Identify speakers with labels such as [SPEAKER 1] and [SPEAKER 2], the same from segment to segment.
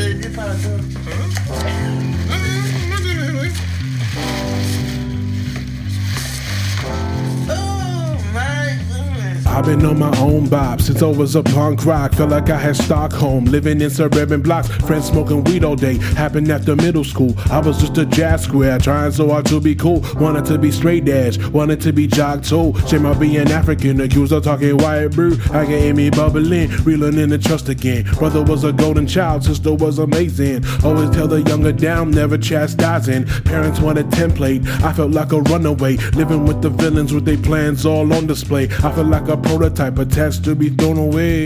[SPEAKER 1] söyledi pardon.
[SPEAKER 2] I've been on my own bob since I was a punk rock. Felt like I had Stockholm, living in suburban blocks. Friends smoking weed all day. Happened after middle school. I was just a jazz square, trying so hard to be cool. Wanted to be straight edge, wanted to be jock too. Shame I being African, accused of talking white brew. I can hear me bubbling, reeling in the trust again. Brother was a golden child, sister was amazing. Always tell the younger down, never chastising. Parents wanted template. I felt like a runaway, living with the villains with their plans all on display. I felt like a prototype, a test to be thrown away.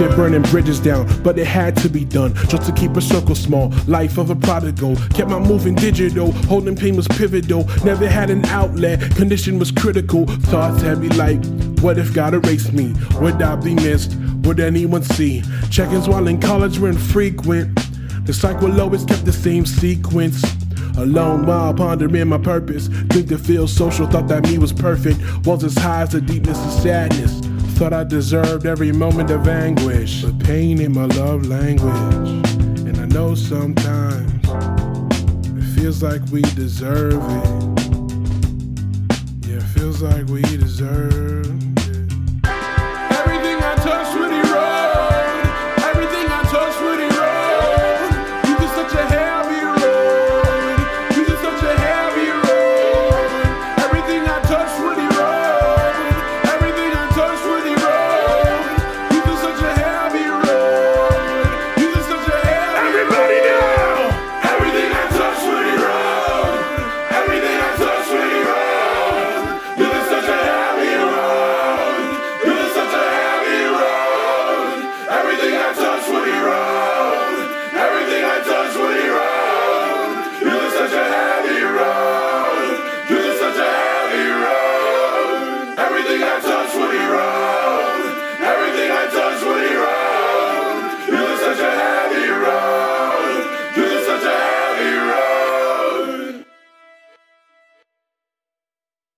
[SPEAKER 2] Out burning bridges down, but it had to be done just to keep a circle small. Life of a prodigal, kept my moving digital. Holding pain was pivotal, never had an outlet. Condition was critical. Thoughts me like, what if God erased me? Would I be missed? Would anyone see? Check-ins while in college were infrequent. The cycle always kept the same sequence. Alone while pondering my purpose. Think to feel social, thought that me was perfect. Was as high as the deepness of sadness. Thought I deserved every moment of anguish. But pain ain't my love language. And I know sometimes it feels like we deserve it. Yeah, it feels like we deserve